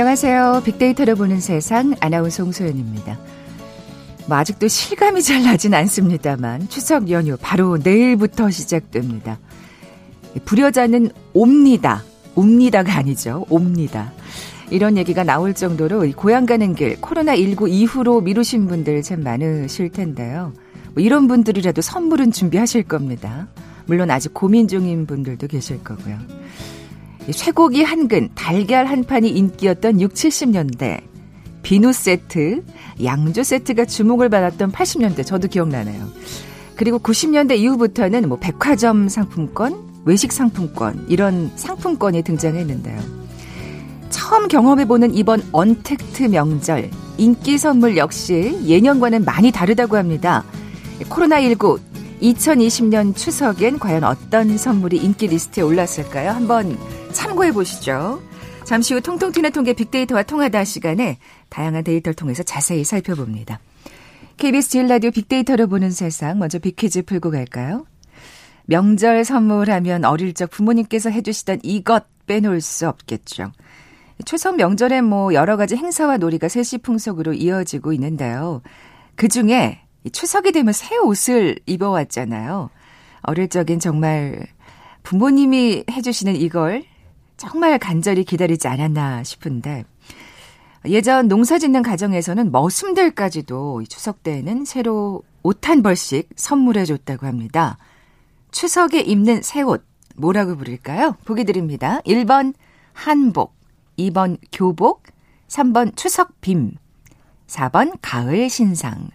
안녕하세요. 빅데이터를 보는 세상 아나운서 홍소연입니다. 뭐 아직도 실감이 잘 나진 않습니다만 추석 연휴 바로 내일부터 시작됩니다. 불여자는 옵니다. 옵니다가 아니죠. 옵니다. 이런 얘기가 나올 정도로 고향 가는 길 코로나19 이후로 미루신 분들 참 많으실 텐데요. 뭐 이런 분들이라도 선물은 준비하실 겁니다. 물론 아직 고민 중인 분들도 계실 거고요. 쇠고기 한 근, 달걀 한 판이 인기였던 6, 70년대. 비누 세트, 양조 세트가 주목을 받았던 80년대 저도 기억나네요. 그리고 90년대 이후부터는 뭐 백화점 상품권, 외식 상품권 이런 상품권이 등장했는데요. 처음 경험해보는 이번 언택트 명절 인기 선물 역시 예년과는 많이 다르다고 합니다. 코로나19 2020년 추석엔 과연 어떤 선물이 인기 리스트에 올랐을까요? 한번 참고해 보시죠. 잠시 후 통통 튀는 통계 빅데이터와 통하다 시간에 다양한 데이터를 통해서 자세히 살펴봅니다. KBS 제일 라디오 빅데이터를 보는 세상 먼저 빅퀴즈 풀고 갈까요? 명절 선물하면 어릴 적 부모님께서 해주시던 이것 빼놓을 수 없겠죠. 추석 명절에 뭐 여러 가지 행사와 놀이가 세시 풍속으로 이어지고 있는데요. 그 중에 추석이 되면 새 옷을 입어왔잖아요. 어릴 적엔 정말 부모님이 해주시는 이걸 정말 간절히 기다리지 않았나 싶은데 예전 농사 짓는 가정에서는 머슴들까지도 추석 때에는 새로 옷 한 벌씩 선물해 줬다고 합니다. 추석에 입는 새 옷 뭐라고 부를까요? 보기 드립니다. 1번 한복, 2번 교복, 3번 추석 빔, 4번 가을 신상.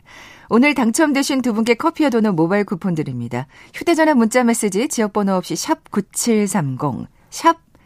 오늘 당첨되신 두 분께 커피와 도넛 모바일 쿠폰 드립니다. 휴대전화 문자 메시지 지역번호 없이 샵 9730, 샵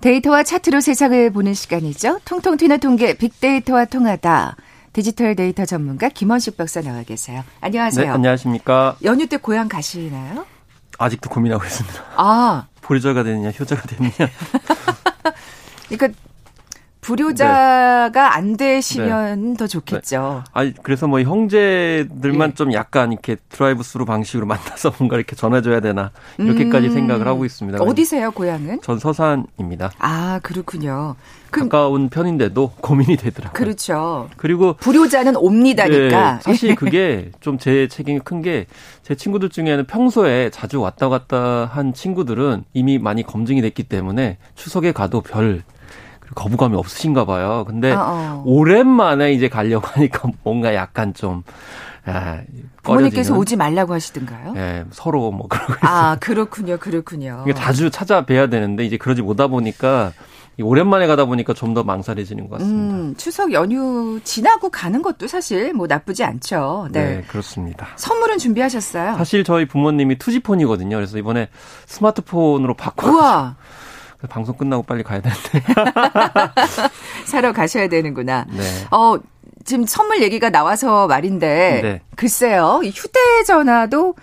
데이터와 차트로 세상을 보는 시간이죠. 통통 튀는 통계 빅데이터와 통하다. 디지털 데이터 전문가 김원식 박사 나와 계세요. 안녕하세요. 네, 안녕하십니까. 연휴 때 고향 가시나요? 아직도 고민하고 있습니다. 아. 불효자가 되느냐, 효자가 되느냐. 그러니까 불효자가 네. 안 되시면 네. 더 좋겠죠. 네. 아니 그래서 뭐 형제들만 예. 좀 약간 이렇게 드라이브 스루 방식으로 만나서 뭔가 이렇게 전해줘야 되나 이렇게까지 음. 생각을 하고 있습니다. 어디세요, 고향은? 전 서산입니다. 아 그렇군요. 가까운 편인데도 고민이 되더라고요. 그렇죠. 그리고 불효자는 옵니다니까. 네, 사실 그게 좀 제 책임이 큰 게 제 친구들 중에는 평소에 자주 왔다 갔다 한 친구들은 이미 많이 검증이 됐기 때문에 추석에 가도 별 거부감이 없으신가 봐요. 근데 어, 어. 오랜만에 이제 가려고 하니까 뭔가 약간 좀 아, 부모님께서 오지 말라고 하시던가요? 예, 서로 뭐 그러고 아, 그렇군요. 그렇군요. 그러니까 자주 찾아뵈야 되는데 이제 그러지 못하 보니까 오랜만에 가다 보니까 좀 더 망설여지는 것 같습니다. 음, 추석 연휴 지나고 가는 것도 사실 뭐 나쁘지 않죠. 네. 네, 그렇습니다. 선물은 준비하셨어요? 사실 저희 부모님이 투지폰이거든요. 그래서 이번에 스마트폰으로 바꿔 우와. 방송 끝나고 빨리 가야 되는데. 사러 가셔야 되는구나. 네. 어, 지금 선물 얘기가 나와서 말인데, 네. 글쎄요, 휴대전화도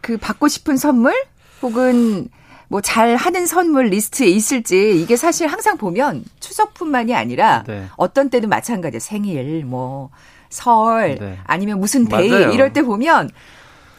그 받고 싶은 선물? 혹은 뭐 잘 하는 선물 리스트에 있을지 이게 사실 항상 보면 추석뿐만이 아니라 네. 어떤 때는 마찬가지예요. 생일, 뭐, 설, 네. 아니면 무슨 day 맞아요. 이럴 때 보면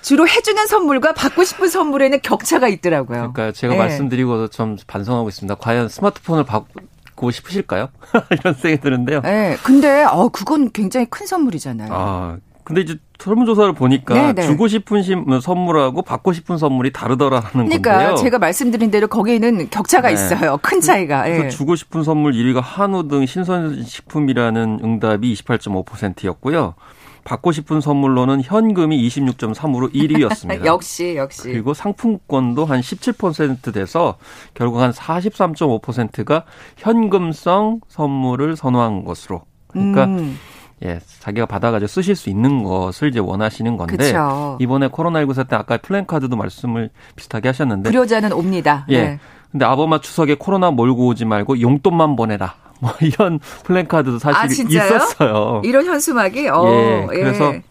주로 해주는 선물과 받고 싶은 선물에는 격차가 있더라고요. 그러니까 제가 네. 말씀드리고도 좀 반성하고 있습니다. 과연 스마트폰을 받고 싶으실까요? 이런 생각이 드는데요. 네. 근데 어 그건 굉장히 큰 선물이잖아요. 아. 근데 이제 설문조사를 보니까 네네. 네. 주고 싶은 선물하고 받고 싶은 선물이 다르더라는 그러니까 건데요. 제가 말씀드린 대로 거기에는 격차가 네. 있어요. 큰 차이가. 그래서 네. 주고 싶은 선물 1위가 한우 등 신선식품이라는 응답이 28.5%였고요. 받고 싶은 선물로는 현금이 26.3으로 1위였습니다. 역시 역시. 그리고 상품권도 한 17% 돼서 결국 한 43.5%가 현금성 선물을 선호한 것으로. 그러니까 음. 예, 자기가 받아가지고 쓰실 수 있는 것을 이제 원하시는 건데 그쵸. 이번에 코로나19 사태 아까 플랜카드도 말씀을 비슷하게 하셨는데 불효자는 옵니다. 예. 네. 근데 아버마 추석에 코로나 몰고 오지 말고 용돈만 보내라. 뭐 이런 플랜카드도 사실 아, 있었어요. 이런 현수막이 어, 예. 그래서 예.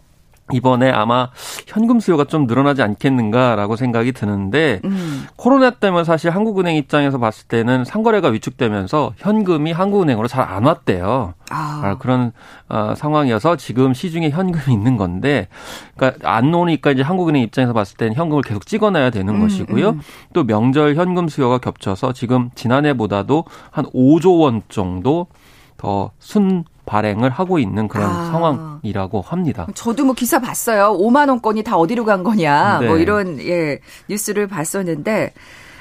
이번에 아마 현금 수요가 좀 늘어나지 않겠는가라고 생각이 드는데 음. 코로나 때문에 사실 한국은행 입장에서 봤을 때는 상거래가 위축되면서 현금이 한국은행으로 잘 안 왔대요. 아. 아. 그런 어, 상황이어서 지금 시중에 현금이 있는 건데 그러니까 안 오니까 이제 한국은행 입장에서 봤을 때는 현금을 계속 찍어놔야 되는 음, 것이고요. 음. 또 명절 현금 수요가 겹쳐서 지금 지난해보다도 한 5조 원 정도 더 순 발행을 하고 있는 그런 아. 상황이라고 합니다. 저도 뭐 기사 봤어요. 5만 원권이 다 어디로 간 거냐. 뭐 네. 뭐 이런 예 뉴스를 봤었는데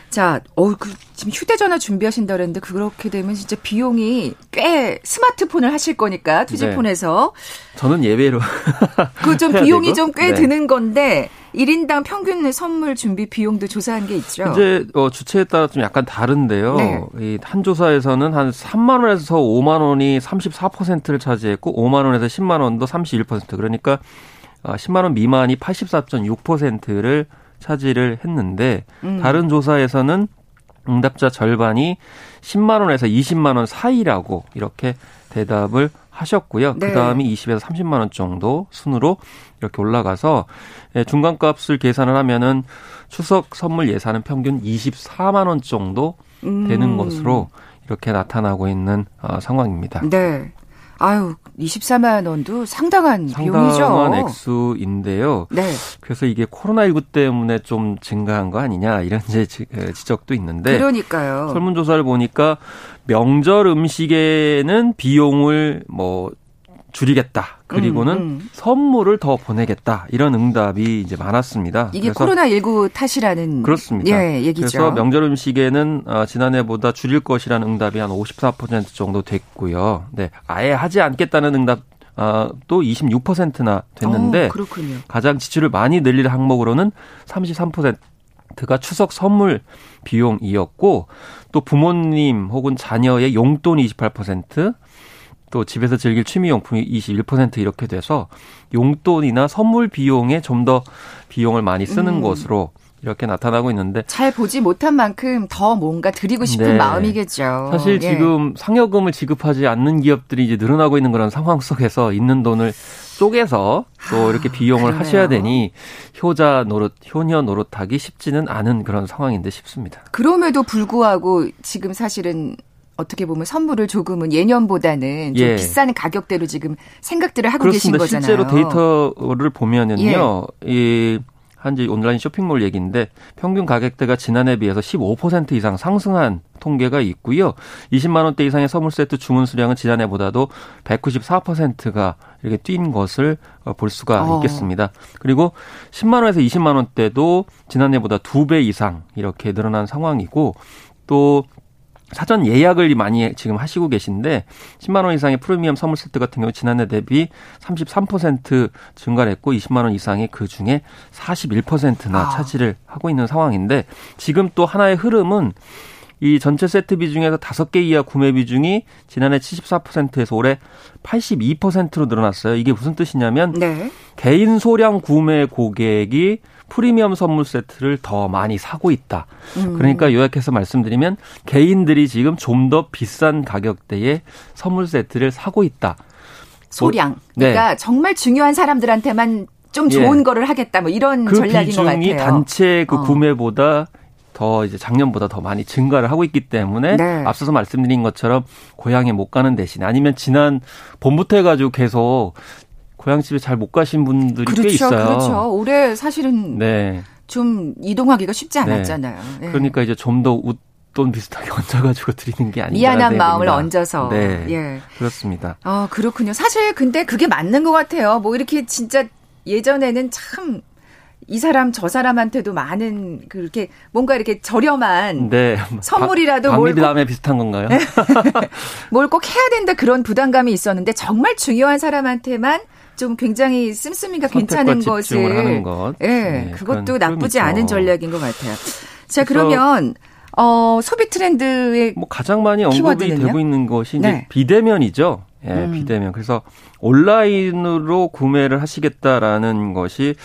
자, 어, 그, 지금 휴대전화 준비하신다 그랬는데, 그렇게 되면 진짜 비용이 꽤 스마트폰을 하실 거니까, 투지폰에서. 네. 저는 예외로. 그 좀 비용이 좀꽤 네. 드는 건데, 1인당 평균 선물 준비 비용도 조사한 게 있죠. 이제 어, 주체에 따라 좀 약간 다른데요. 네. 이한 조사에서는 한 3만 원에서 5만 원이 34%를 차지했고 5만 원에서 10만 원도 31% 그러니까 10만 어, 원 미만이 84.6%를 차지를 했는데 음. 다른 조사에서는 응답자 절반이 10만 원에서 20만 원 사이라고 이렇게 대답을 하셨고요. 네. 그다음이 20에서 30만 원 정도 순으로 이렇게 올라가서 예, 중간값을 계산을 하면은 추석 선물 예산은 평균 24만 원 정도 되는 음. 것으로 이렇게 나타나고 있는 어, 상황입니다. 네. 아유, 24만 원도 상당한, 상당한 비용이죠. 상당한 액수인데요. 네. 그래서 이게 코로나19 때문에 좀 증가한 거 아니냐 이런 이제 지적도 있는데. 그러니까요. 설문조사를 보니까 명절 음식에는 비용을 뭐 줄이겠다. 그리고는 음, 음. 선물을 더 보내겠다. 이런 응답이 이제 많았습니다. 이게 코로나 19 탓이라는 그렇습니다. 예, 얘기죠. 그래서 명절 음식에는 어, 지난해보다 줄일 것이라는 응답이 한 54% 정도 됐고요. 네. 아예 하지 않겠다는 응답 어, 또 26%나 됐는데 오, 가장 지출을 많이 늘릴 항목으로는 33%가 추석 선물 비용이었고 또 부모님 혹은 자녀의 용돈 28%, 또 집에서 즐길 취미용품이 21% 이렇게 돼서 용돈이나 선물 비용에 좀 더 비용을 많이 쓰는 음. 것으로 이렇게 나타나고 있는데 잘 보지 못한 만큼 더 뭔가 드리고 싶은 네. 마음이겠죠. 사실 예. 지금 상여금을 지급하지 않는 기업들이 이제 늘어나고 있는 그런 상황 속에서 있는 돈을 쪼개서 또 이렇게 비용을 아, 하셔야 되니 효자 노릇, 효녀 노릇하기 쉽지는 않은 그런 상황인데 싶습니다. 그럼에도 불구하고 지금 사실은 어떻게 보면 선물을 조금은 예년보다는 좀 예. 비싼 가격대로 지금 생각들을 하고 그렇습니다. 계신 거잖아요. 실제로 데이터를 보면은요. 예. 이 한지 온라인 쇼핑몰 얘기인데 평균 가격대가 지난해 비해서 15% 이상 상승한 통계가 있고요. 20만 원대 이상의 선물 세트 주문 수량은 지난해보다도 194%가 이렇게 뛴 것을 어, 볼 수가 어. 있겠습니다. 그리고 10만 원에서 20만 원대도 지난해보다 2배 이상 이렇게 늘어난 상황이고 또 사전 예약을 많이 지금 하시고 계신데 10만 원 이상의 프리미엄 선물 세트 같은 경우 지난해 대비 33% 증가를 했고 20만 원 이상의 그 중에 41%나 아. 차지를 하고 있는 상황인데 지금 또 하나의 흐름은 이 전체 세트 비중에서 5개 이하 구매 비중이 지난해 74%에서 올해 82%로 늘어났어요. 이게 무슨 뜻이냐면 네. 개인 소량 구매 고객이 프리미엄 선물 세트를 더 많이 사고 있다. 음. 그러니까 요약해서 말씀드리면 개인들이 지금 좀 더 비싼 가격대의 선물 세트를 사고 있다. 소량. 뭐, 네. 그러니까 정말 중요한 사람들한테만 좀 좋은 예. 거를 하겠다. 뭐 이런 그 전략인 것 같아요. 비중이 단체 그 어. 구매보다 더 이제 작년보다 더 많이 증가를 하고 있기 때문에 네. 앞서서 말씀드린 것처럼 고향에 못 가는 대신 아니면 지난 봄부터 해가지고 계속 고향집에 잘 못 가신 분들이 그렇죠, 꽤 있어요. 그렇죠. 올해 사실은 네. 좀 이동하기가 쉽지 네. 않았잖아요. 네. 그러니까 이제 좀 더 웃돈 비슷하게 얹어가지고 드리는 게 아닌가. 미안한 마음을 얹어서. 네. 예. 그렇습니다. 아, 그렇군요. 사실 근데 그게 맞는 것 같아요. 뭐 이렇게 진짜 예전에는 참 이 사람 저 사람한테도 많은 그렇게 뭔가 이렇게 저렴한 네. 선물이라도 뭘 다음에 비슷한 건가요? 뭘 꼭 해야 된다 그런 부담감이 있었는데 정말 중요한 사람한테만 좀 굉장히 씀씀이가 괜찮은 것을 것. 예, 네, 그것도 나쁘지 않은 전략인 것 같아요. 자, 그러면 어, 소비 트렌드의 뭐 가장 많이 언급이 키워드는요? 되고 있는 것이 이제 네. 비대면이죠. 예, 음. 비대면. 그래서 온라인으로 구매를 하시겠다라는 것이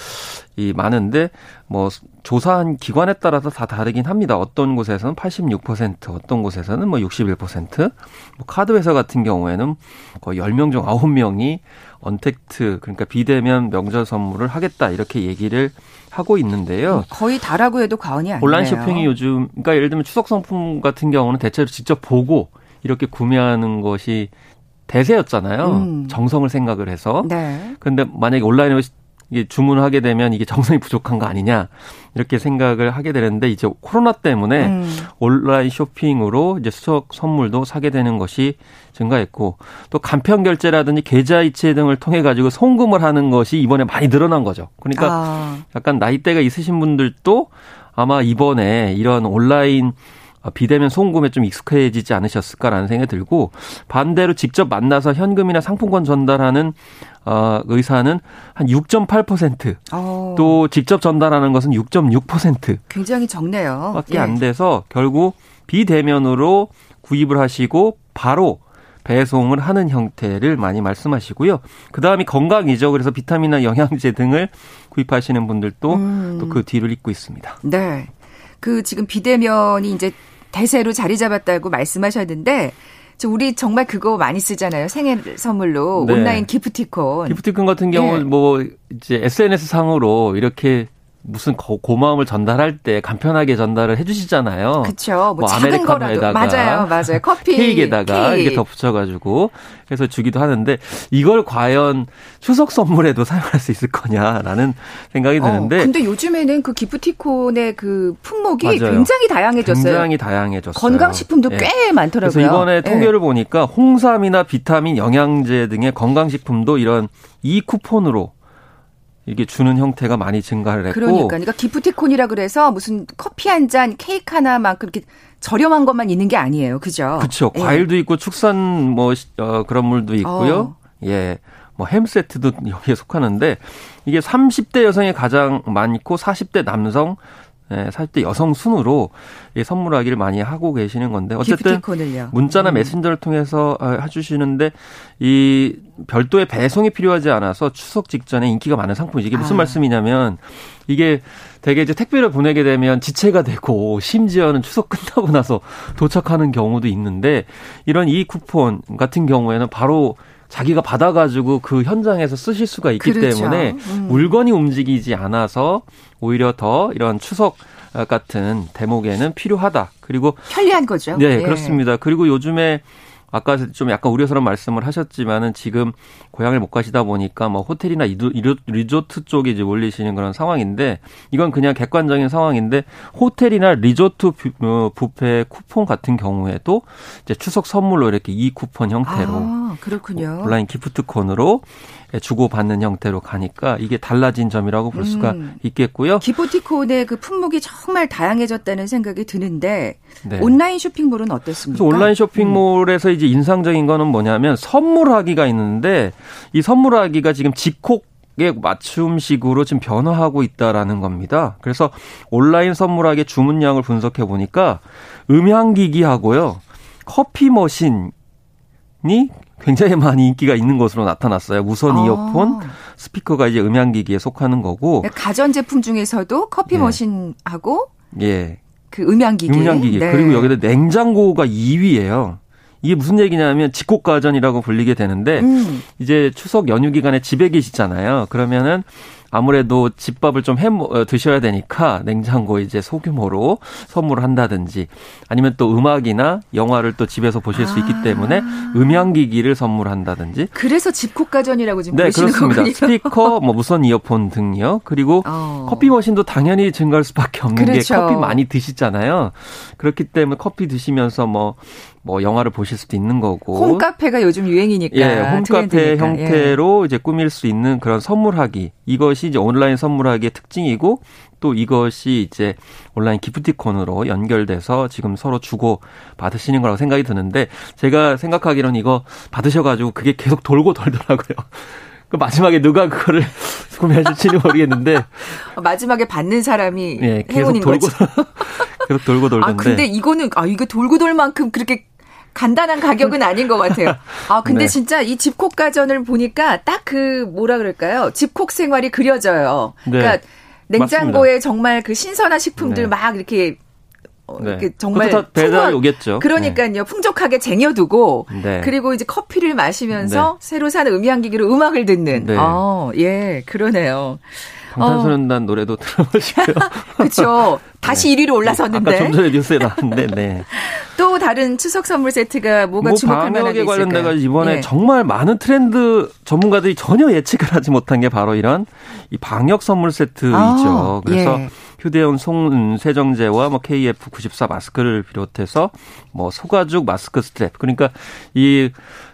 이 많은데 뭐 조사한 기관에 따라서 다 다르긴 합니다. 어떤 곳에서는 86%, 어떤 곳에서는 뭐 61%, 뭐 카드 회사 같은 경우에는 거의 10명 중 9명이 언택트 그러니까 비대면 명절 선물을 하겠다 이렇게 얘기를 하고 있는데요. 음, 거의 다라고 해도 과언이 아니에요. 온라인 쇼핑이 요즘 그러니까 예를 들면 추석 상품 같은 경우는 대체로 직접 보고 이렇게 구매하는 것이 대세였잖아요. 음. 정성을 생각을 해서. 네. 근데 만약에 온라인으로 이게 주문을 하게 되면 이게 정성이 부족한 거 아니냐 이렇게 생각을 하게 되는데 이제 코로나 때문에 음. 온라인 쇼핑으로 이제 수석 선물도 사게 되는 것이 증가했고 또 간편 결제라든지 계좌 이체 등을 통해 가지고 송금을 하는 것이 이번에 많이 늘어난 거죠. 그러니까 아. 약간 나이대가 있으신 분들도 아마 이번에 이런 온라인 어, 비대면 송금에 좀 익숙해지지 않으셨을까라는 생각이 들고 반대로 직접 만나서 현금이나 상품권 전달하는 어, 의사는 한 6.8%. 오. 또 직접 전달하는 것은 6.6%. 굉장히 적네요. 밖에 예. 안 돼서 결국 비대면으로 구입을 하시고 바로 배송을 하는 형태를 많이 말씀하시고요. 그 다음이 건강이죠. 그래서 비타민이나 영양제 등을 구입하시는 분들도 음. 또그 뒤를 잇고 있습니다. 네. 그 지금 비대면이 이제 대세로 자리 잡았다고 말씀하셨는데 우리 정말 그거 많이 쓰잖아요. 생일 선물로 네. 온라인 기프티콘. 기프티콘 같은 경우는 네. 뭐 이제 SNS 상으로 이렇게 무슨 고, 고마움을 전달할 때 간편하게 전달을 해주시잖아요. 그렇죠. 뭐, 뭐 거라도 맞아요, 맞아요. 커피 케이크에다가 케이크. 이게 덧붙여가지고 해서 주기도 하는데 이걸 과연 추석 선물에도 사용할 수 있을 거냐라는 생각이 어, 드는데. 어, 근데 요즘에는 그 기프티콘의 그 품목이 맞아요. 굉장히 다양해졌어요. 굉장히 다양해졌어요. 건강식품도 예. 꽤 많더라고요. 그래서 이번에 예. 통계를 보니까 홍삼이나 비타민, 영양제 등의 건강식품도 이런 이 쿠폰으로 이게 주는 형태가 많이 증가를 했고 그러니까 그러니까 기프티콘이라 그래서 무슨 커피 한 잔, 케이크 하나만 그렇게 저렴한 것만 있는 게 아니에요. 그죠? 그렇죠. 예. 과일도 있고 축산 뭐 어, 그런 물도 있고요. 어. 예. 뭐 햄 세트도 여기에 속하는데 이게 30대 여성이 가장 많고 40대 남성 예, 40대 여성 순으로 예, 선물하기를 많이 하고 계시는 건데 어쨌든 기프티콘을요. 문자나 음. 메신저를 통해서 어, 해주시는데 이 별도의 배송이 필요하지 않아서 추석 직전에 인기가 많은 상품이지 이게 무슨 아. 말씀이냐면 이게 되게 이제 택배를 보내게 되면 지체가 되고 심지어는 추석 끝나고 나서 도착하는 경우도 있는데 이런 이 쿠폰 같은 경우에는 바로 자기가 받아가지고 그 현장에서 쓰실 수가 있기 그렇죠. 때문에 음. 물건이 움직이지 않아서 오히려 더 이런 추석 같은 대목에는 필요하다. 그리고 편리한 거죠. 네, 예. 그렇습니다. 그리고 요즘에 아까 좀 약간 우려스러운 말씀을 하셨지만은 지금 고향을 못 가시다 보니까 뭐 호텔이나 리조트 쪽에 이제 몰리시는 그런 상황인데 이건 그냥 객관적인 상황인데 호텔이나 리조트 어, 뷔페 쿠폰 같은 경우에도 이제 추석 선물로 이렇게 이 쿠폰 형태로 아, 그렇군요. 온라인 기프트콘으로 주고받는 형태로 가니까 이게 달라진 점이라고 볼 수가 음. 있겠고요. 기프티콘의 그 품목이 정말 다양해졌다는 생각이 드는데 네. 온라인 쇼핑몰은 어떻습니까? 온라인 쇼핑몰에서 음. 이제 인상적인 거는 뭐냐면 선물하기가 있는데 이 선물하기가 지금 직콕 에 맞춤식으로 지금 변화하고 있다라는 겁니다. 그래서 온라인 선물하기 주문량을 분석해 보니까 음향기기하고요. 커피 머신이 굉장히 많이 인기가 있는 것으로 나타났어요. 무선 아. 이어폰, 스피커가 이제 음향기기에 속하는 거고. 가전제품 중에서도 커피 네. 머신하고 예. 그 음향기기. 음향기기. 네. 그리고 여기다 냉장고가 2위예요. 이게 무슨 얘기냐면 직콕가전이라고 불리게 되는데 음. 이제 추석 연휴 기간에 집에 계시잖아요. 그러면은 아무래도 집밥을 좀해 어, 드셔야 되니까 냉장고 이제 소규모로 선물을 한다든지 아니면 또 음악이나 영화를 또 집에서 보실 수 있기 아. 때문에 음향기기를 선물한다든지. 그래서 집콕가전이라고 지금 네, 그렇습니다. 거군요. 스피커, 뭐 무선 이어폰 등요. 그리고 어. 커피 머신도 당연히 증가할 수밖에 없는 그렇죠. 게 커피 많이 드시잖아요. 그렇기 때문에 커피 드시면서 뭐 뭐 영화를 보실 수도 있는 거고 홈카페가 요즘 유행이니까 예, 홈카페 형태로 예. 이제 꾸밀 수 있는 그런 선물하기 이것이 이제 온라인 선물하기의 특징이고 또 이것이 이제 온라인 기프티콘으로 연결돼서 지금 서로 주고 받으시는 거라고 생각이 드는데 제가 생각하기로는 이거 받으셔가지고 그게 계속 돌고 돌더라고요. 그 마지막에 누가 그거를 구매하실지는 모르겠는데 마지막에 받는 사람이 예, 계속 돌고 계속 돌고 돌던데. 아 근데 이거는 아 이거 돌고 돌 만큼 그렇게 간단한 가격은 아닌 것 같아요. 아, 근데 네. 진짜 이 집콕 가전을 보니까 딱 그 뭐라 그럴까요? 집콕 생활이 그려져요. 네. 그러니까 냉장고에 맞습니다. 정말 그 신선한 식품들 네. 막 이렇게 어, 네. 정말 배달이 오겠죠. 그러니까요. 네. 풍족하게 쟁여두고 네. 그리고 이제 커피를 마시면서 네. 새로 산 음향기기로 음악을 듣는. 네. 어, 예, 그러네요. 방탄소년단 어. 노래도 들어보시고요. 그렇죠. 다시 네. 1위로 올라섰는데. 아까 좀 전에 뉴스에 나왔는데, 네. 또 다른 추석 선물 세트가 뭐가 뭐 주목할 만한 게 관련돼 가 이번에 네. 정말 많은 트렌드 전문가들이 전혀 예측을 하지 못한 게 바로 이런 이 방역 선물 세트이죠. 아, 그래서 예. 휴대용 송 세정제와 뭐 KF94 마스크를 비롯해서 뭐 소가죽 마스크 스트랩 그러니까 이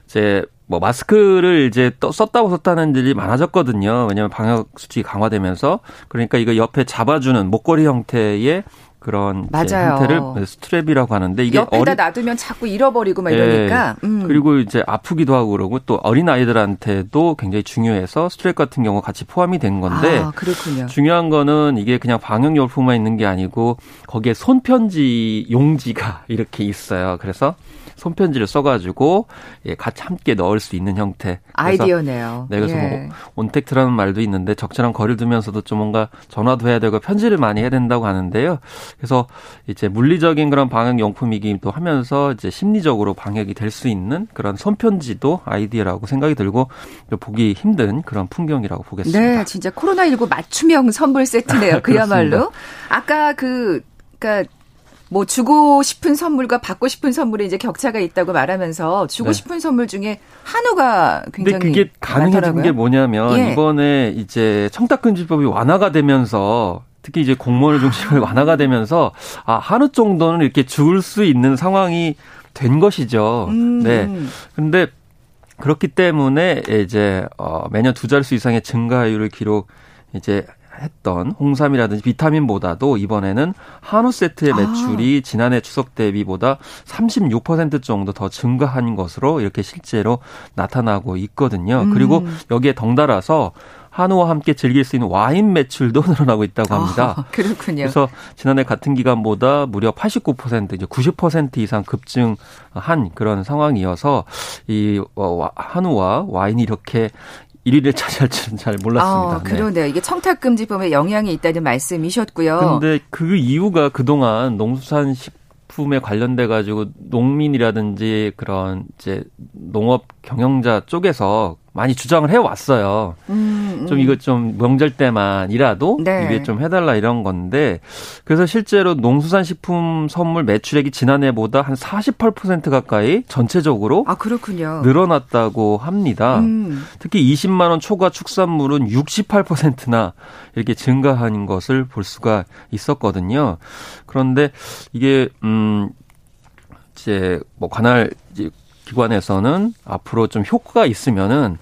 이제 뭐 마스크를 이제 또 썼다고 썼다는 일이 많아졌거든요. 왜냐하면 방역 수칙이 강화되면서 그러니까 이거 옆에 잡아주는 목걸이 형태의 그런 맞아요. 형태를 스트랩이라고 하는데 이게 옆에다 어리... 놔두면 자꾸 잃어버리고 막 이러니까 예. 음. 그리고 이제 아프기도 하고 그러고 또 어린 아이들한테도 굉장히 중요해서 스트랩 같은 경우 같이 포함이 된 건데 아, 그렇군요. 중요한 거는 이게 그냥 방역 용품만 있는 게 아니고 거기에 손편지 용지가 이렇게 있어요. 그래서 손편지를 써가지고 예, 같이 함께 넣을 수 있는 형태. 아이디어네요. 네, 그래서 뭐 예. 뭐 온택트라는 말도 있는데 적절한 거리를 두면서도 좀 뭔가 전화도 해야 되고 편지를 많이 해야 된다고 하는데요. 그래서 이제 물리적인 그런 방역 용품이기도 하면서 이제 심리적으로 방역이 될 수 있는 그런 손편지도 아이디어라고 생각이 들고 보기 힘든 그런 풍경이라고 보겠습니다. 네, 진짜 코로나19 맞춤형 선물 세트네요. 그야말로. 아까 그 그러니까 뭐 주고 싶은 선물과 받고 싶은 선물에 이제 격차가 있다고 말하면서 주고 네. 싶은 선물 중에 한우가 굉장히 근데 그게 가능해진. 게 뭐냐면 예. 이번에 이제 청탁금지법이 완화가 되면서 특히 이제 공무원을 중심으로 완화가 되면서 아 한우 정도는 이렇게 줄 수 있는 상황이 된 것이죠. 음. 네. 근데 그렇기 때문에 이제 어 매년 두 자릿수 이상의 증가율을 기록 이제 했던 홍삼이라든지 비타민보다도 이번에는 한우 세트의 아. 매출이 아. 지난해 추석 대비보다 36% 정도 더 증가한 것으로 이렇게 실제로 나타나고 있거든요. 음. 그리고 여기에 덩달아서 한우와 함께 즐길 수 있는 와인 매출도 늘어나고 있다고 합니다. 아, 그렇군요. 그래서 지난해 같은 기간보다 무려 89% 이제 90% 이상 급증한 그런 상황이어서 이 어, 한우와 와인이 이렇게 1위를 차지할 줄은 잘 몰랐습니다. 아, 그러네요. 네. 이게 청탁금지법에 영향이 있다는 말씀이셨고요. 근데 그 이유가 그동안 농수산 식품에 관련돼 가지고 농민이라든지 그런 이제 농업 경영자 쪽에서 많이 주장을 해왔어요. 음, 음. 좀 이거 좀 명절 때만이라도 네. 이게 좀 해달라 이런 건데 그래서 실제로 농수산식품 선물 매출액이 지난해보다 한 48% 가까이 전체적으로 아 그렇군요. 늘어났다고 합니다. 음. 특히 20만 원 초과 축산물은 68%나 이렇게 증가한 것을 볼 수가 있었거든요. 그런데 이게 음 이제 뭐 관할 이제 기관에서는 앞으로 좀 효과가 있으면은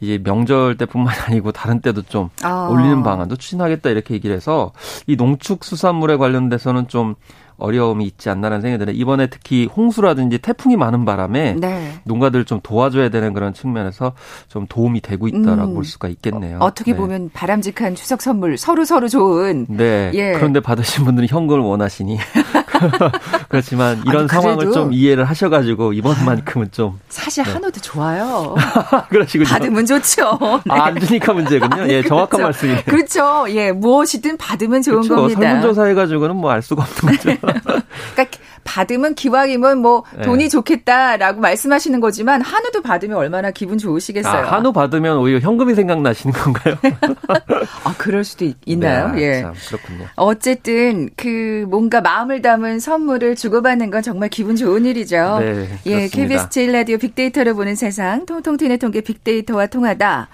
이제 명절 때뿐만 아니고 다른 때도 좀 아. 올리는 방안도 추진하겠다 이렇게 얘기를 해서 이 농축수산물에 관련돼서는 좀 어려움이 있지 않나라는 생각이 드는 이번에 특히 홍수라든지 태풍이 많은 바람에 네. 농가들 좀 도와줘야 되는 그런 측면에서 좀 도움이 되고 있다라고 음. 볼 수가 있겠네요. 어, 떻게 네. 보면 바람직한 추석 선물 서로 서로 좋은. 네. 예. 그런데 받으신 분들은 현금을 원하시니 그렇지만 이런 아니, 상황을 좀 이해를 하셔가지고 이번만큼은 좀 사실 네. 한우도 좋아요. 그러시군요. 받으면 좋죠. 네. 아, 안 주니까 문제군요. 아니, 예, 정확한 그렇죠. 말씀이에요. 그렇죠. 예, 무엇이든 받으면 좋은 그렇죠. 겁니다. 설문조사 해가지고는 뭐 알 수가 없는 거죠. 그러니까 받으면 기왕이면 뭐 네. 돈이 좋겠다라고 말씀하시는 거지만 한우도 받으면 얼마나 기분 좋으시겠어요. 아, 한우 받으면 오히려 현금이 생각나시는 건가요? 아, 그럴 수도 있, 나요 네, 예. 참, 그렇군요. 어쨌든 그 뭔가 마음을 담은 선물을 주고받는 건 정말 기분 좋은 일이죠. 네, 예, KBS 제일 라디오 빅데이터를 보는 세상 통통 튀는 통계 빅데이터와 통하다.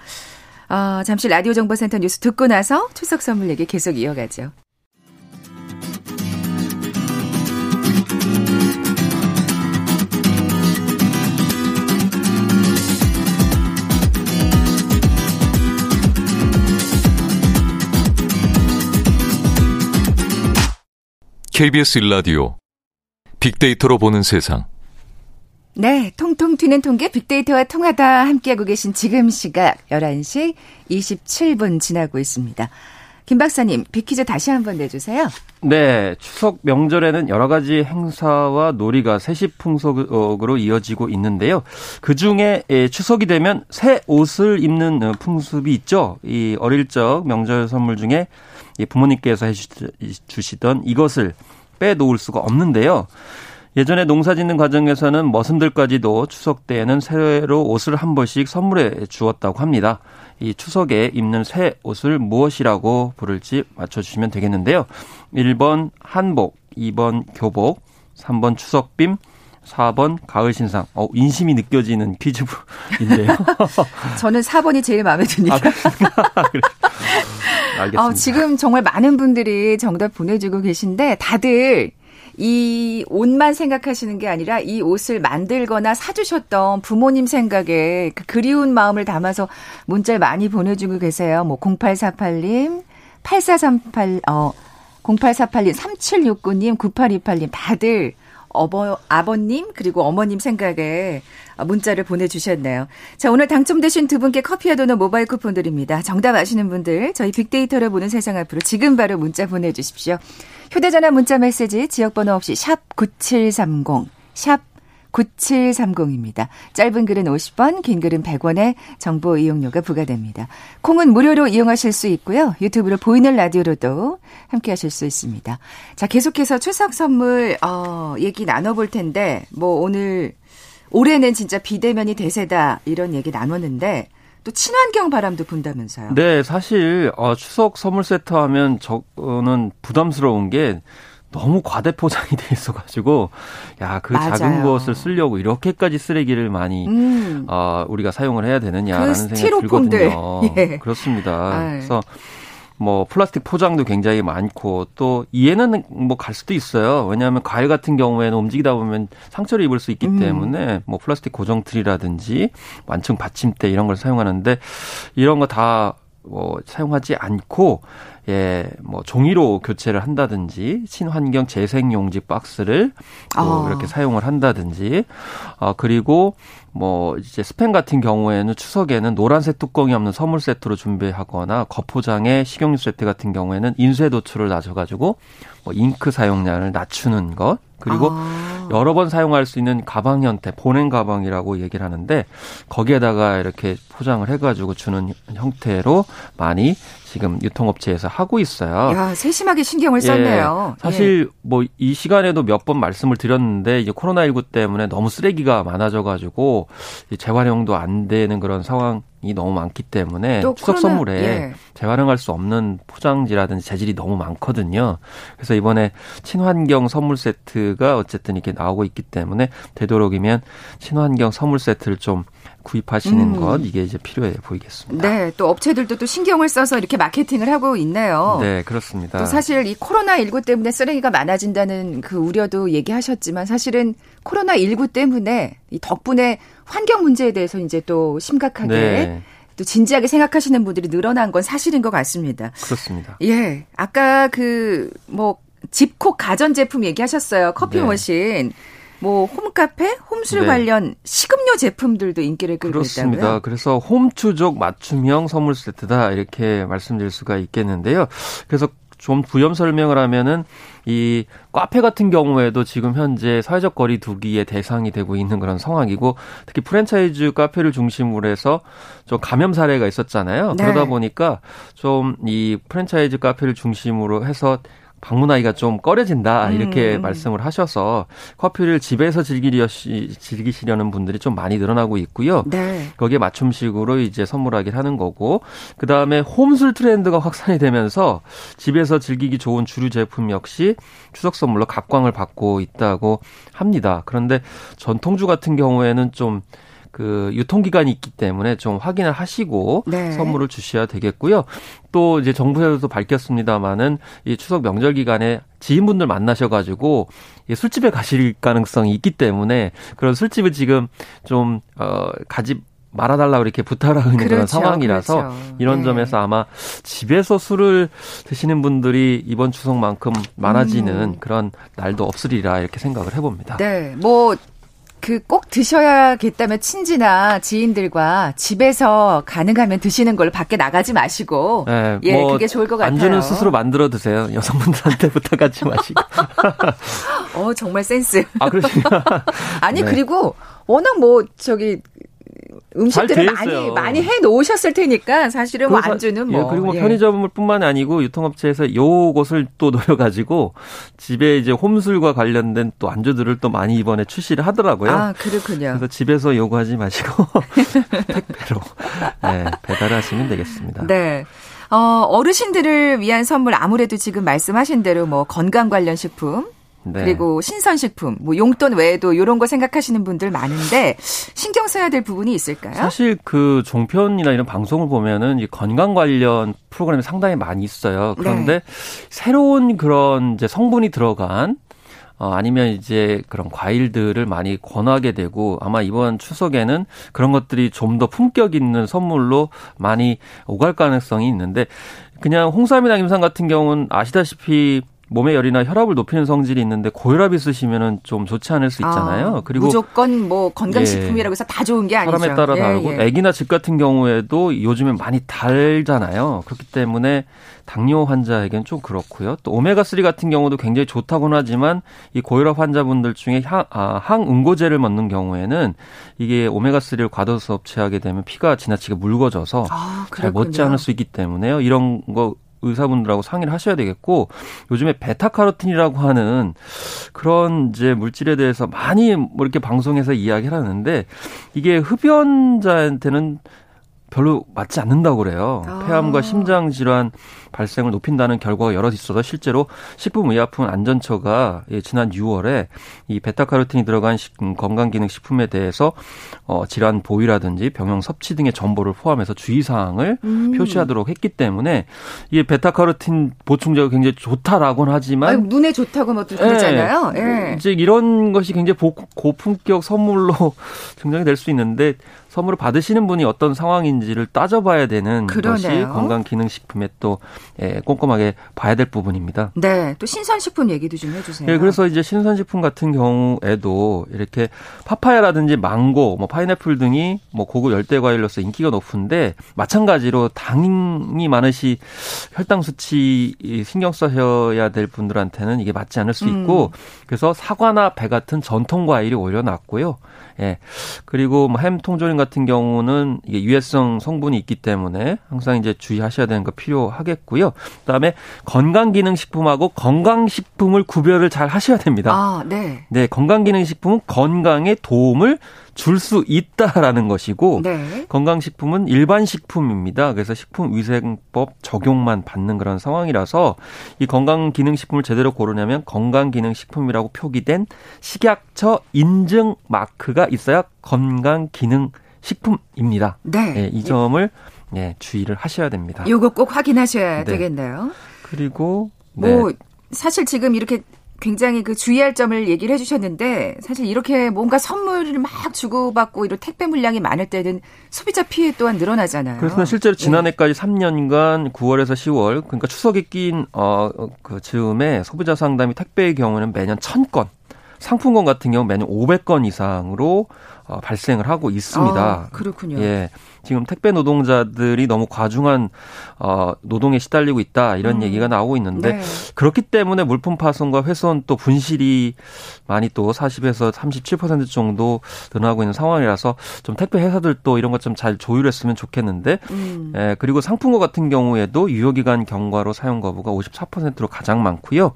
어, 잠시 라디오 정보센터 뉴스 듣고 나서 추석 선물 얘기 계속 이어가죠. KBS 일라디오 빅데이터로 보는 세상. 네, 통통 튀는 통계 빅데이터와 통하다 함께하고 계신 지금 시각 11시 27분 지나고 있습니다. 김 박사님, 비키즈 다시 한번 내주세요. 네, 추석 명절에는 여러 가지 행사와 놀이가 세시풍속으로 이어지고 있는데요. 그 중에 예, 추석이 되면 새 옷을 입는 어, 풍습이 있죠. 이 어릴 적 명절 선물 중에 부모님께서 해주시던 이것을 빼놓을 수가 없는데요. 예전에 농사 짓는 과정에서는 머슴들까지도 추석 때에는 새로 옷을 한 벌씩 선물해 주었다고 합니다. 이 추석에 입는 새 옷을 무엇이라고 부를지 맞춰주시면 되겠는데요. 1번 한복, 2번 교복, 3번 추석빔, 4번 가을 신상. 어, 인심이 느껴지는 퀴즈인데요. 저는 4번이 제일 마음에 듭니다. 아, 알겠습니다. 어, 지금 정말 많은 분들이 정답 보내주고 계신데 다들 이 옷만 생각하시는 게 아니라 이 옷을 만들거나 사주셨던 부모님 생각에 그 그리운 마음을 담아서 문자를 많이 보내주고 계세요. 뭐 0848님, 8438, 어, 0848님, 3769님, 9828님 다들 어버, 아버님, 그리고 어머님 생각에 문자를 보내주셨네요. 자, 오늘 당첨되신 두 분께 커피와 도넛 모바일 쿠폰 드립니다. 정답 아시는 분들, 저희 빅데이터를 보는 세상 앞으로 지금 바로 문자 보내주십시오. 휴대전화 문자 메시지 지역번호 없이 샵 9730, 샵 9730입니다. 짧은 글은 50원, 긴 글은 100원의 정보 이용료가 부과됩니다. 콩은 무료로 이용하실 수 있고요. 유튜브로 보이는 라디오로도 함께 하실 수 있습니다. 자, 계속해서 추석 선물, 어, 얘기 나눠볼 텐데, 뭐 오늘, 올해는 진짜 비대면이 대세다, 이런 얘기 나눴는데, 또 친환경 바람도 분다면서요. 네, 사실 어, 추석 선물 세트 하면 저는 부담스러운 게 너무 과대 포장이 돼 있어가지고 야 그 작은 것을 쓰려고 이렇게까지 쓰레기를 많이 음. 어, 우리가 사용을 해야 되느냐라는 그 생각이 들거든요. 예. 그렇습니다. 아유. 그래서 뭐 플라스틱 포장도 굉장히 많고 또 이해는 뭐 갈 수도 있어요. 왜냐하면 과일 같은 경우에는 움직이다 보면 상처를 입을 수 있기 음. 때문에 뭐 플라스틱 고정 틀이라든지 완충 받침대 이런 걸 사용하는데 이런 거 다 뭐 사용하지 않고 예, 뭐 종이로 교체를 한다든지 친환경 재생 용지 박스를 뭐 아. 이렇게 사용을 한다든지 어 그리고 뭐 이제 스팸 같은 경우에는 추석에는 노란색 뚜껑이 없는 선물 세트로 준비하거나 거포장의 식용유 세트 같은 경우에는 인쇄 도출을 낮춰 가지고 뭐 잉크 사용량을 낮추는 것 그리고 아. 여러 번 사용할 수 있는 가방 형태 보냉 가방이라고 얘기를 하는데 거기에다가 이렇게 포장을 해가지고 주는 형태로 많이 지금 유통업체에서 하고 있어요. 야, 세심하게 신경을 썼네요. 예, 사실 예. 뭐 뭐이 시간에도 몇 번 말씀을 드렸는데 이제 코로나19 때문에 너무 쓰레기가 많아져 가지고 재활용도 안 되는 그런 상황 이 너무 많기 때문에 추석 코로나, 선물에 예. 재활용할 수 없는 포장지라든지 재질이 너무 많거든요. 그래서 이번에 친환경 선물 세트가 어쨌든 이렇게 나오고 있기 때문에 되도록이면 친환경 선물 세트를 좀 구입하시는 음. 것 이게 이제 필요해 보이겠습니다. 네, 또 업체들도 또 신경을 써서 이렇게 마케팅을 하고 있네요. 네, 그렇습니다. 또 사실 이 코로나 19 때문에 쓰레기가 많아진다는 그 우려도 얘기하셨지만 사실은 코로나 19 때문에 이 덕분에 환경 문제에 대해서 이제 또 심각하게 네. 또 진지하게 생각하시는 분들이 늘어난 건 사실인 것 같습니다. 그렇습니다. 예, 아까 그 뭐 집콕 가전 제품 얘기하셨어요. 커피 네. 머신. 뭐 홈카페, 홈술 네. 관련 식음료 제품들도 인기를 끌고 그렇습니다. 있다고요? 그래서 홈추족 맞춤형 선물 세트다 이렇게 말씀드릴 수가 있겠는데요. 그래서 좀 부연 설명을 하면은 이 카페 같은 경우에도 지금 현재 사회적 거리 두기의 대상이 되고 있는 그런 상황이고 특히 프랜차이즈 카페를 중심으로 해서 좀 감염 사례가 있었잖아요. 네. 그러다 보니까 좀 이 프랜차이즈 카페를 중심으로 해서 방문하기가 좀 꺼려진다 이렇게 음. 말씀을 하셔서 커피를 집에서 즐기려 즐기시려는 분들이 좀 많이 늘어나고 있고요. 네. 거기에 맞춤식으로 이제 선물하기를 하는 거고 그 다음에 홈술 트렌드가 확산이 되면서 집에서 즐기기 좋은 주류 제품 역시 추석 선물로 각광을 받고 있다고 합니다. 그런데 전통주 같은 경우에는 좀 그 유통기간이 있기 때문에 좀 확인을 하시고 네. 선물을 주셔야 되겠고요. 또 이제 정부에서도 밝혔습니다마는 이 추석 명절 기간에 지인분들 만나셔가지고 술집에 가실 가능성이 있기 때문에 그런 술집을 지금 좀, 어, 가지 말아달라고 이렇게 부탁을 하는 그렇죠, 그런 상황이라서 그렇죠. 이런 네. 점에서 아마 집에서 술을 드시는 분들이 이번 추석만큼 많아지는 음. 그런 날도 없으리라 이렇게 생각을 해봅니다. 네, 뭐 그 꼭 드셔야겠다면 친지나 지인들과 집에서 가능하면 드시는 걸 밖에 나가지 마시고 네, 예, 뭐 그게 좋을 것 같아요. 안주는 스스로 만들어 드세요. 여성분들한테 부탁하지 마시고. 어 정말 센스. 아 그러시나? 아니 네. 그리고 워낙 뭐 저기 음식들을 많이 많이 해 놓으셨을 테니까 사실은 뭐 안주는 뭐 예, 그리고 뭐 예. 편의점뿐만 아니고 유통업체에서 요것을 또 노려가지고 집에 이제 홈술과 관련된 또 안주들을 또 많이 이번에 출시를 하더라고요. 아 그렇군요. 그래서 집에서 요구하지 마시고 택배로 네, 배달하시면 되겠습니다. 네. 어, 어르신들을 위한 선물 아무래도 지금 말씀하신 대로 뭐 건강 관련 식품 네. 그리고 신선식품, 뭐 용돈 외에도 이런 거 생각하시는 분들 많은데 신경 써야 될 부분이 있을까요? 사실 그 종편이나 이런 방송을 보면은 건강 관련 프로그램이 상당히 많이 있어요. 그런데 네. 새로운 그런 이제 성분이 들어간 어, 아니면 이제 그런 과일들을 많이 권하게 되고 아마 이번 추석에는 그런 것들이 좀 더 품격 있는 선물로 많이 오갈 가능성이 있는데 그냥 홍삼이나 임상 같은 경우는 아시다시피 몸의 열이나 혈압을 높이는 성질이 있는데 고혈압 있으시면은 좀 좋지 않을 수 있잖아요. 아, 그리고 무조건 뭐 건강식품이라고 해서 다 좋은 게 아니죠. 사람에 따라 예, 다르고 예. 애기나 집 같은 경우에도 요즘에 많이 달잖아요. 그렇기 때문에 당뇨 환자에겐 좀 그렇고요. 또 오메가 3 같은 경우도 굉장히 좋다고는 하지만 이 고혈압 환자분들 중에 향, 아, 항응고제를 먹는 경우에는 이게 오메가 3를 과도수 섭취하게 되면 피가 지나치게 묽어져서 아, 잘 먹지 않을 수 있기 때문에요. 이런 거 의사분들하고 상의를 하셔야 되겠고 요즘에 베타카로틴이라고 하는 그런 이제 물질에 대해서 많이 뭐 이렇게 방송에서 이야기를 하는데 이게 흡연자한테는 별로 맞지 않는다고 그래요. 아. 폐암과 심장 질환 발생을 높인다는 결과가 여러 있어서 실제로 식품의약품 안전처가 예, 지난 6월에 이 베타카로틴이 들어간 음, 건강기능식품에 대해서 어, 질환 보유라든지 병용 섭취 등의 정보를 포함해서 주의사항을 음. 표시하도록 했기 때문에 이 베타카로틴 보충제가 굉장히 좋다라고는 하지만 아유, 눈에 좋다고 뭐 그러잖아요. 예. 예. 이제 이런 것이 굉장히 고품격 선물로 증정이 될 수 있는데 선물을 받으시는 분이 어떤 상황인지를 따져봐야 되는 그러네요. 것이 건강기능식품의 또 예, 꼼꼼하게 봐야 될 부분입니다. 네, 또 신선식품 얘기도 좀 해주세요. 예, 그래서 이제 신선식품 같은 경우에도 이렇게 파파야라든지 망고, 뭐 파인애플 등이 뭐 고급 열대 과일로서 인기가 높은데 마찬가지로 당이 많으시 혈당 수치 신경 써셔야 될 분들한테는 이게 맞지 않을 수 있고 음. 그래서 사과나 배 같은 전통 과일이 오히려 낫고요. 예. 그리고 뭐 햄 통조림 같은 경우는 이게 유해성 성분이 있기 때문에 항상 이제 주의하셔야 되는 거 필요하겠고요. 그다음에 건강기능식품하고 건강식품을 구별을 잘 하셔야 됩니다. 아, 네. 네, 건강기능식품은 건강에 도움을 줄 수 있다라는 것이고 네. 건강식품은 일반 식품입니다. 그래서 식품위생법 적용만 받는 그런 상황이라서 이 건강기능식품을 제대로 고르냐면 건강기능식품이라고 표기된 식약처 인증 마크가 있어야 건강기능식품입니다. 네. 네, 이 점을 네, 주의를 하셔야 됩니다. 요거 꼭 확인하셔야 네. 되겠네요. 그리고 뭐 네. 사실 지금 이렇게 굉장히 그 주의할 점을 얘기를 해주셨는데 사실 이렇게 뭔가 선물을 막 주고받고 이런 택배 물량이 많을 때는 소비자 피해 또한 늘어나잖아요. 그래서 실제로 예. 지난해까지 네. 3년간 9월에서 10월 그러니까 추석에 낀어그 즈음에 소비자 상담이 택배의 경우는 매년 1000건 상품권 같은 경우 매년 500건 이상으로 어, 발생을 하고 있습니다. 아, 그렇군요. 예. 지금 택배 노동자들이 너무 과중한 어, 노동에 시달리고 있다 이런 음. 얘기가 나오고 있는데 네. 그렇기 때문에 물품 파손과 훼손 또 분실이 많이 또 40에서 37% 정도 늘어나고 있는 상황이라서 좀 택배 회사들도 이런 것 좀 잘 조율했으면 좋겠는데 음. 예, 그리고 상품권 같은 경우에도 유효기간 경과로 사용 거부가 54%로 가장 많고요.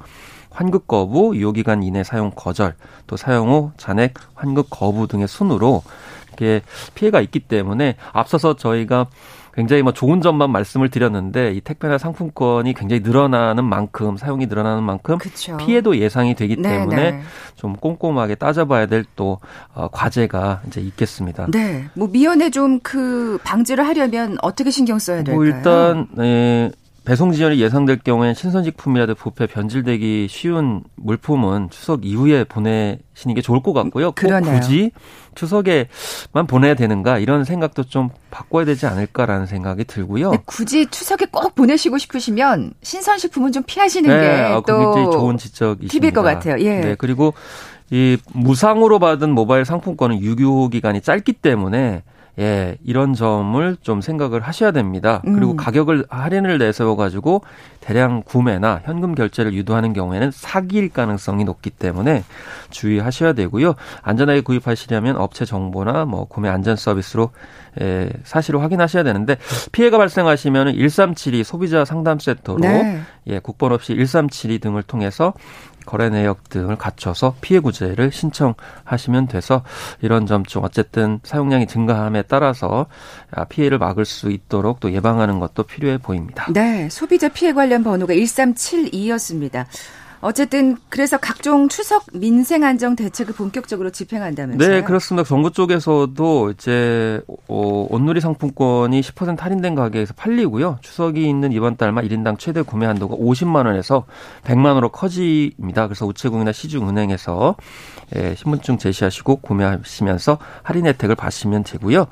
환급 거부, 유효기간 이내 사용 거절, 또 사용 후 잔액 환급 거부 등의 순으로 이렇게 피해가 있기 때문에 앞서서 저희가 굉장히 뭐 좋은 점만 말씀을 드렸는데 이 택배나 상품권이 굉장히 늘어나는 만큼 사용이 늘어나는 만큼 그쵸. 피해도 예상이 되기 네, 때문에 네. 좀 꼼꼼하게 따져봐야 될 또 어, 과제가 이제 있겠습니다. 네, 뭐 미연에 좀 그 방지를 하려면 어떻게 신경 써야 될까요? 뭐 일단 네, 배송 지연이 예상될 경우엔 신선식품이라도 부패 변질되기 쉬운 물품은 추석 이후에 보내시는 게 좋을 것 같고요. 꼭 굳이 추석에만 보내야 되는가 이런 생각도 좀 바꿔야 되지 않을까라는 생각이 들고요. 굳이 추석에 꼭 보내시고 싶으시면 신선식품은 좀 피하시는 네, 게또 아, 좋은 지적이십니다. 팁일 것 같아요. 예. 네, 그리고 이 무상으로 받은 모바일 상품권은 유효 기간이 짧기 때문에 예, 이런 점을 좀 생각을 하셔야 됩니다. 그리고 음. 가격을 할인을 내세워 가지고 대량 구매나 현금 결제를 유도하는 경우에는 사기일 가능성이 높기 때문에 주의하셔야 되고요. 안전하게 구입하시려면 업체 정보나 뭐 구매 안전 서비스로 예, 사실을 확인하셔야 되는데 피해가 발생하시면 1372 소비자 상담 센터로 네. 예, 국번 없이 1372 등을 통해서 거래 내역 등을 갖춰서 피해 구제를 신청하시면 돼서 이런 점 좀 어쨌든 사용량이 증가함에 따라서 피해를 막을 수 있도록 또 예방하는 것도 필요해 보입니다. 네, 소비자 피해 관련 번호가 1372였습니다. 어쨌든 그래서 각종 추석 민생 안정 대책을 본격적으로 집행한다면서요? 네, 그렇습니다. 정부 쪽에서도 이제 어, 온누리 상품권이 10% 할인된 가격에서 팔리고요. 추석이 있는 이번 달만 1인당 최대 구매 한도가 50만 원에서 100만 원으로 커집니다. 그래서 우체국이나 시중은행에서 예, 신분증 제시하시고 구매하시면서 할인 혜택을 받으시면 되고요.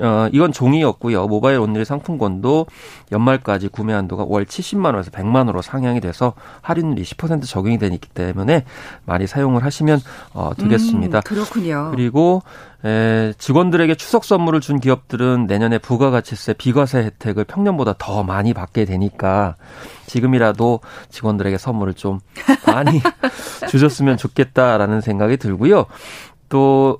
어, 이건 종이였고요. 모바일 온누리 상품권도 연말까지 구매 한도가 월 70만 원에서 100만 원으로 상향이 돼서 할인율이 10% 적용이 되기 때문에 많이 사용을 하시면 어, 되겠습니다. 음, 그렇군요. 그리고 에, 직원들에게 추석 선물을 준 기업들은 내년에 부가가치세 비과세 혜택을 평년보다 더 많이 받게 되니까 지금이라도 직원들에게 선물을 좀 많이 주셨으면 좋겠다라는 생각이 들고요. 또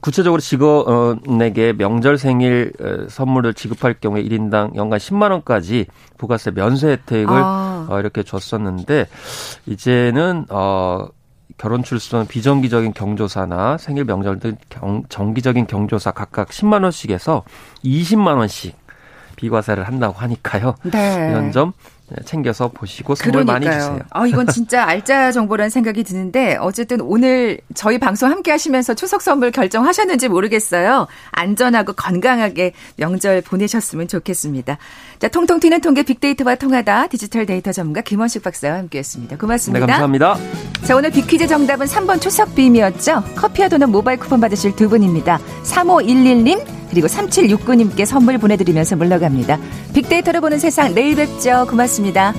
구체적으로 직원에게 명절 생일 선물을 지급할 경우에 1인당 연간 10만 원까지 부가세 면세 혜택을 아. 어, 이렇게 줬었는데 이제는 어 결혼 출산 비정기적인 경조사나 생일 명절 등 경, 정기적인 경조사 각각 10만 원씩에서 20만 원씩 비과세를 한다고 하니까요. 네. 이런 점 챙겨서 보시고 선물 그러니까요. 많이 주세요. 아, 이건 진짜 알짜 정보라는 생각이 드는데 어쨌든 오늘 저희 방송 함께 하시면서 추석 선물 결정하셨는지 모르겠어요. 안전하고 건강하게 명절 보내셨으면 좋겠습니다. 자, 통통 튀는 통계 빅데이터와 통하다 디지털 데이터 전문가 김원식 박사와 함께 했습니다. 고맙습니다. 네, 감사합니다. 자, 오늘 빅퀴즈 정답은 3번 추석 빔이었죠. 커피와 도넛 모바일 쿠폰 받으실 두 분입니다. 3511님 그리고 3769님께 선물 보내드리면서 물러갑니다. 빅데이터로 보는 세상 내일 뵙죠. 고맙습니다.